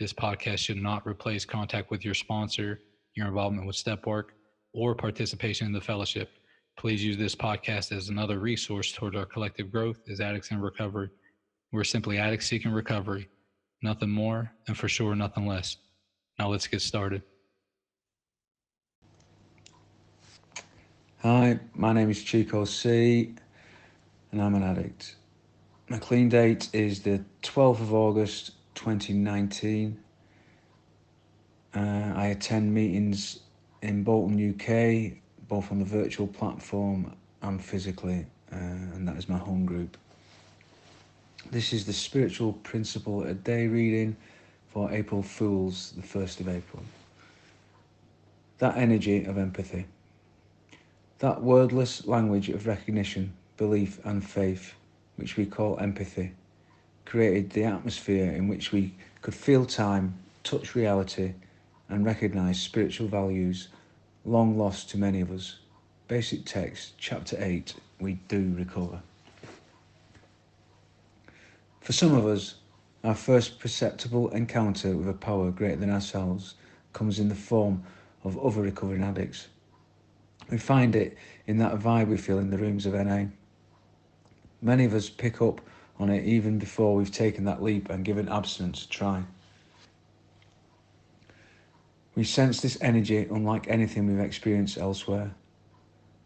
This podcast should not replace contact with your sponsor, your involvement with step work, or participation in the fellowship. Please use this podcast as another resource toward our collective growth as addicts in recovery. We're simply addicts seeking recovery, nothing more, and for sure, nothing less. Now let's get started. Hi, my name is Chico C, and I'm an addict. My clean date is the 12th of August 2019. Uh, I attend meetings in Bolton, UK, both on the virtual platform and physically, uh, and that is my home group. This is the spiritual principle a day reading for April Fools, the 1st of April. That energy of empathy, that wordless language of recognition, belief, and faith, which we call empathy created the atmosphere in which we could feel time, touch reality, and recognize spiritual values long lost to many of us. Basic text, chapter 8 We do recover. For some of us, our first perceptible encounter with a power greater than ourselves comes in the form of other recovering addicts. We find it in that vibe we feel in the rooms of NA. Many of us pick up on it even before we've taken that leap and given abstinence a try. We sense this energy unlike anything we've experienced elsewhere.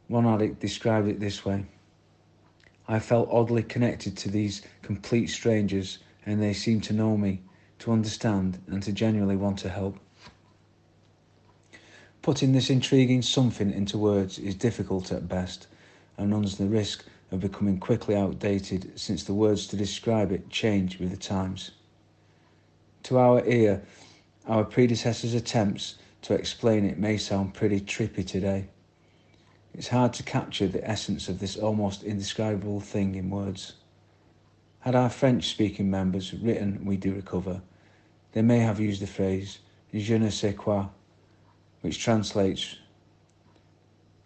One addict described it this way I felt oddly connected to these complete strangers, and they seemed to know me, to understand, and to genuinely want to help. Putting this intriguing something into words is difficult at best and runs the risk of becoming quickly outdated since the words to describe it change with the times. To our ear, our predecessors' attempts to explain it may sound pretty trippy today. It's hard to capture the essence of this almost indescribable thing in words. Had our French speaking members written We Do Recover, they may have used the phrase Je ne sais quoi, which translates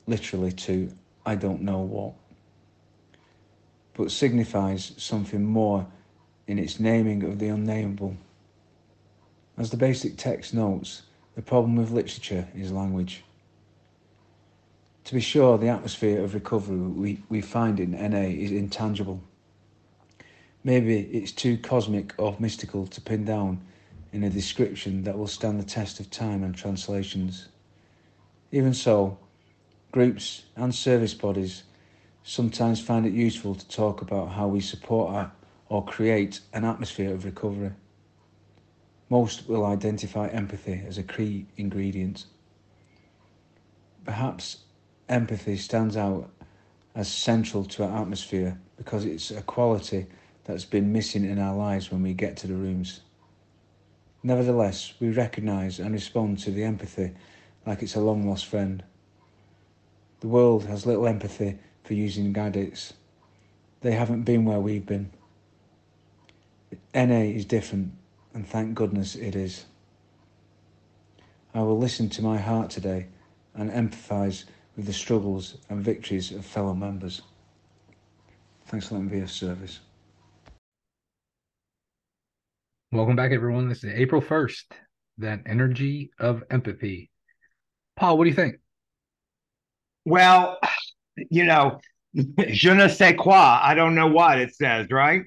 literally to I don't know what but signifies something more in its naming of the unnameable. As the basic text notes, the problem with literature is language. To be sure, the atmosphere of recovery we, we find in NA is intangible. Maybe it's too cosmic or mystical to pin down in a description that will stand the test of time and translations. Even so, groups and service bodies sometimes find it useful to talk about how we support or create an atmosphere of recovery. Most will identify empathy as a key ingredient. Perhaps empathy stands out as central to our atmosphere because it's a quality that's been missing in our lives when we get to the rooms. Nevertheless, we recognise and respond to the empathy like it's a long lost friend. The world has little empathy for using gadgets. They haven't been where we've been. NA is different, and thank goodness it is. I will listen to my heart today and empathise with the struggles and victories of fellow members. Thanks for letting me be of service. Welcome back, everyone. This is April 1st, that energy of empathy. Paul, what do you think? Well, you know, je ne sais quoi. I don't know what it says, right?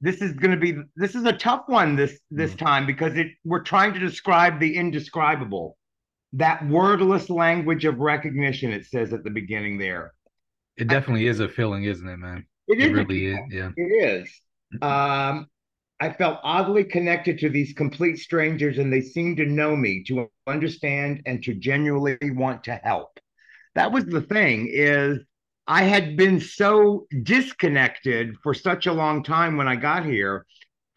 This is going to be this is a tough one this this mm. time because it we're trying to describe the indescribable. That wordless language of recognition it says at the beginning there. It definitely I, is a feeling, isn't it, man? It, it really is. Yeah. It is. Um I felt oddly connected to these complete strangers and they seemed to know me, to understand and to genuinely want to help. That was the thing is I had been so disconnected for such a long time when I got here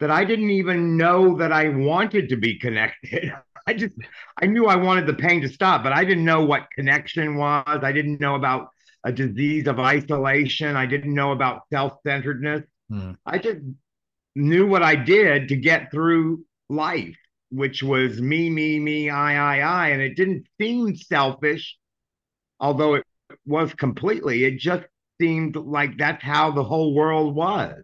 that I didn't even know that I wanted to be connected. I just I knew I wanted the pain to stop, but I didn't know what connection was. I didn't know about a disease of isolation. I didn't know about self-centeredness. Hmm. I just knew what I did to get through life, which was me, me, me, I, I, I. And it didn't seem selfish, although it was completely. It just seemed like that's how the whole world was.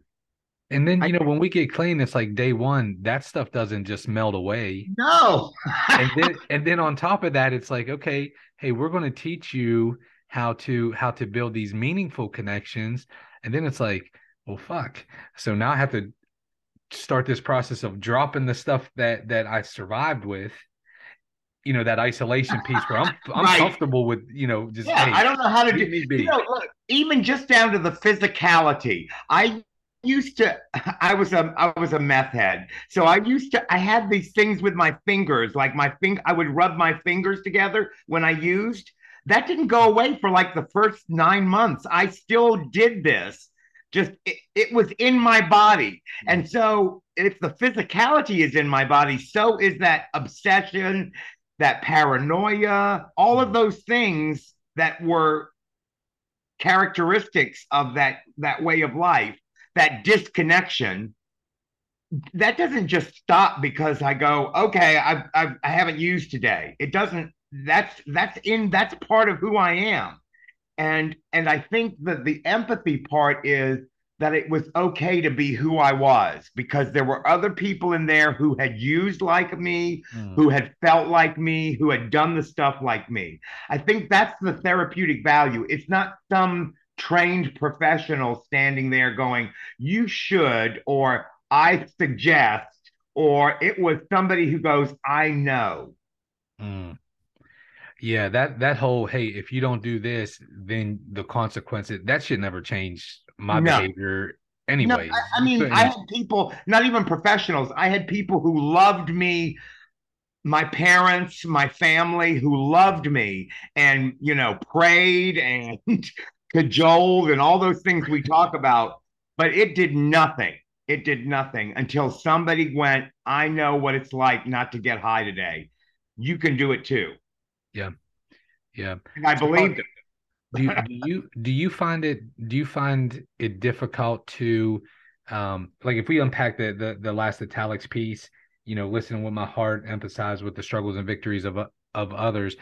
And then you know when we get clean, it's like day one. That stuff doesn't just melt away. No. and then and then on top of that, it's like okay, hey, we're going to teach you how to how to build these meaningful connections. And then it's like, well, fuck. So now I have to start this process of dropping the stuff that that I survived with you know that isolation piece where I'm I'm right. comfortable with you know just yeah hey, I don't know how to do you know look, even just down to the physicality I used to I was a I was a meth head. So I used to I had these things with my fingers like my finger I would rub my fingers together when I used. That didn't go away for like the first nine months. I still did this. Just it, it was in my body. And so if the physicality is in my body so is that obsession that paranoia, all of mm. those things that were characteristics of that that way of life, that disconnection, that doesn't just stop because I go, okay, I've, I've I haven't used today. It doesn't. That's that's in that's part of who I am, and and I think that the empathy part is that it was okay to be who I was because there were other people in there who had used like me, mm. who had felt like me, who had done the stuff like me. I think that's the therapeutic value. It's not some trained professional standing there going, you should, or I suggest, or it was somebody who goes, I know. Mm. Yeah, that that whole hey, if you don't do this, then the consequences that should never change my no. behavior anyway. No, I, I mean, I had people, not even professionals, I had people who loved me my parents, my family who loved me and, you know, prayed and cajoled and all those things we talk about, but it did nothing. It did nothing until somebody went, I know what it's like not to get high today. You can do it too. Yeah. Yeah. And I believed it do you, do you do you find it do you find it difficult to um like if we unpack the the, the last italics piece you know listening with my heart emphasize with the struggles and victories of of others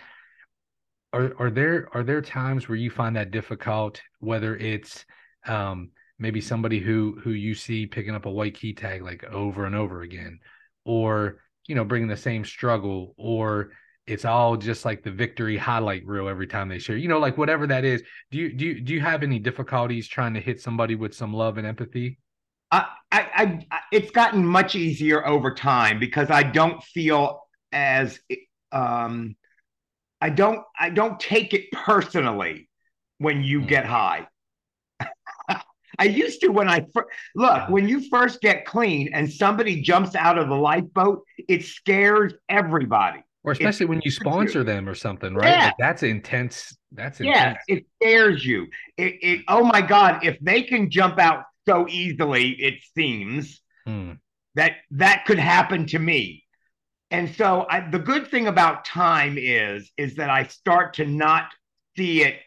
are are there are there times where you find that difficult whether it's um maybe somebody who who you see picking up a white key tag like over and over again or you know bringing the same struggle or it's all just like the victory highlight reel every time they share. You know, like whatever that is. Do you do you, do you have any difficulties trying to hit somebody with some love and empathy? I, I, I, it's gotten much easier over time because I don't feel as, um, I don't, I don't take it personally when you mm. get high. I used to when I fir- look when you first get clean and somebody jumps out of the lifeboat, it scares everybody or especially when you sponsor them or something, right? Yeah. Like that's intense. That's intense. yeah, it scares you. It, it oh my god, if they can jump out so easily, it seems hmm. that that could happen to me. And so I, the good thing about time is is that I start to not see it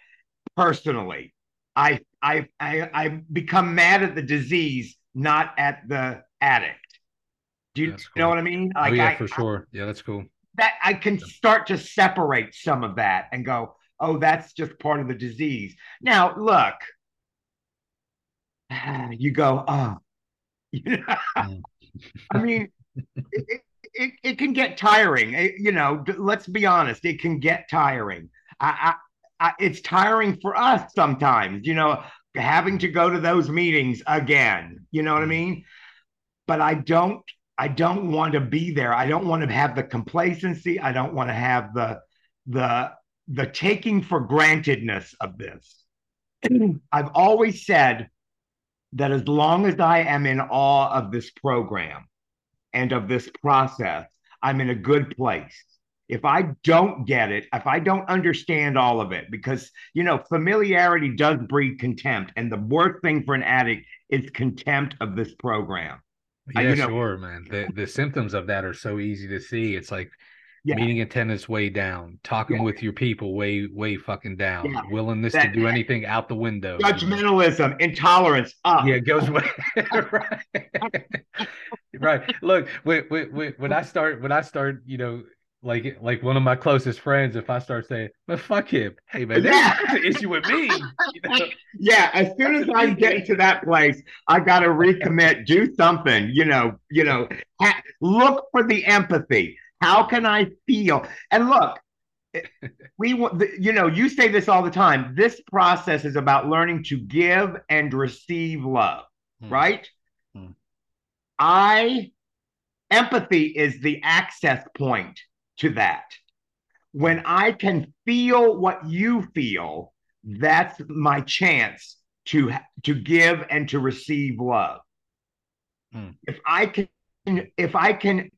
personally. I I I, I become mad at the disease, not at the addict. Do you, cool. know what I mean? Like oh, yeah, I, for sure. yeah, that's cool that I can start to separate some of that and go, oh, that's just part of the disease. Now, look, you go, oh. I mean, it, it, it, can get tiring. It, you know, let's be honest, it can get tiring. I, I, I, it's tiring for us sometimes, you know, having to go to those meetings again. You know what I mm. mean? But I don't I don't want to be there. I don't want to have the complacency. I don't want to have the the the taking for grantedness of this. I've always said that as long as I am in awe of this program and of this process, I'm in a good place. If I don't get it, if I don't understand all of it, because you know, familiarity does breed contempt, and the worst thing for an addict is contempt of this program. Yeah, you know, sure, man. The the symptoms of that are so easy to see. It's like, Yeah. meeting attendance way down, talking Yeah. with your people way, way fucking down, Yeah. willingness That- to do anything out the window. Judgmentalism, intolerance, up. Yeah, it goes way right. right. Look, when, when when I start when I start, you know, like like one of my closest friends, if I start saying, "But fuck him," hey man, there's, Yeah. an issue with me. You know? Yeah, as soon as I get to that place, I got to recommit, do something, you know, you know, ha- look for the empathy. How can I feel? And look, we want, the- you know, you say this all the time. This process is about learning to give and receive love, Hmm. right? Hmm. I, empathy is the access point to that. When I can feel what you feel, that's my chance to to give and to receive love. Hmm. If I can if I can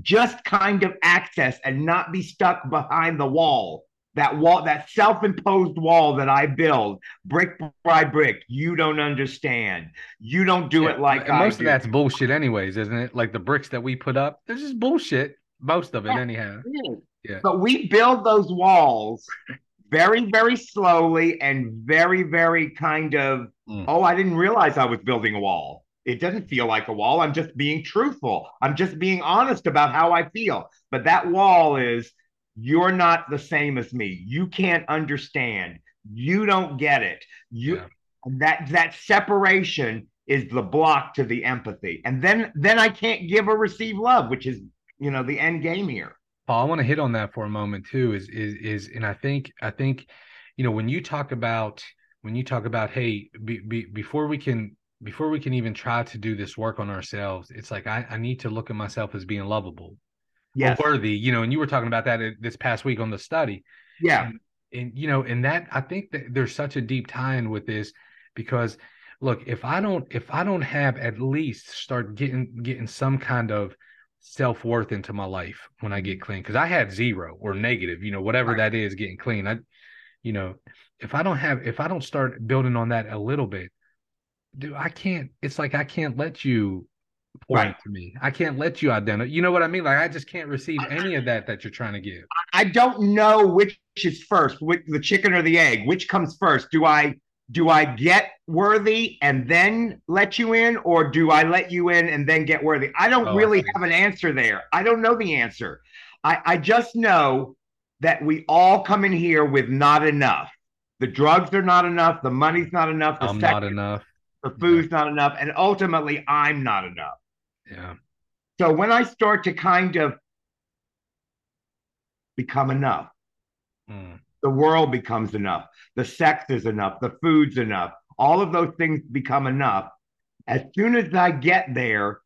just kind of access and not be stuck behind the wall, that wall, that self-imposed wall that I build, brick by brick, you don't understand. You don't do Yeah, it like I most do. of that's bullshit, anyways, isn't it? Like the bricks that we put up, they're just bullshit. Most of it, Yeah. anyhow. Yeah. But we build those walls very, very slowly and very, very kind of, Mm. oh, I didn't realize I was building a wall. It doesn't feel like a wall. I'm just being truthful. I'm just being honest about how I feel. But that wall is, you're not the same as me. You can't understand. You don't get it. You Yeah. that that separation is the block to the empathy. And then then I can't give or receive love, which is, you know, the end game here. Paul, I want to hit on that for a moment too. Is is is, and I think I think, you know, when you talk about when you talk about, hey, be, be, before we can before we can even try to do this work on ourselves, it's like I, I need to look at myself as being lovable Yes. worthy. You know, and you were talking about that uh, this past week on the study, Yeah. and you know, and that I think that there's such a deep tie-in with this because look, if I don't if I don't have at least start getting getting some kind of self-worth into my life when I get mm-hmm. clean because I had zero or negative, you know, whatever Right. that is getting clean. I you know, if I don't have if I don't start building on that a little bit, dude, I can't it's like I can't let you point Right. to me. I can't let you identify. You know what I mean? Like I just can't receive any of that that you're trying to give. I don't know which is first, which, the chicken or the egg. Which comes first? Do I do I get worthy and then let you in, or do I let you in and then get worthy? I don't Oh, really see. have an answer there. I don't know the answer. I, I just know that we all come in here with not enough. The drugs are not enough. The money's not enough. The I'm not enough. the food's not enough, and ultimately, I'm not enough. Yeah. So when I start to kind of become enough, Mm. The world becomes enough, the sex is enough, the food's enough, all of those things become enough. As soon as I get there,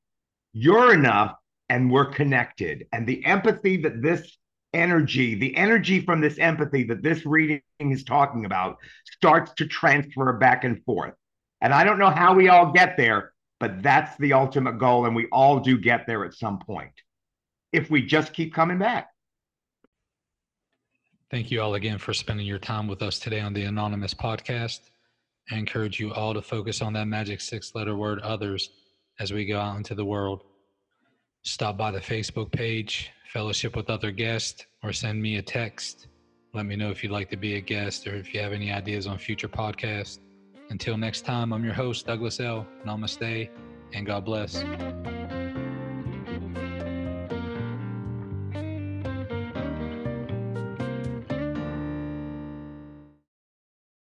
you're enough and we're connected. And the empathy that this energy, the energy from this empathy that this reading is talking about, starts to transfer back and forth. And I don't know how we all get there, but that's the ultimate goal. And we all do get there at some point if we just keep coming back. Thank you all again for spending your time with us today on the Anonymous podcast. I encourage you all to focus on that magic six letter word others as we go out into the world. Stop by the Facebook page, fellowship with other guests, or send me a text. Let me know if you'd like to be a guest or if you have any ideas on future podcasts. Until next time, I'm your host, Douglas L. Namaste, and God bless.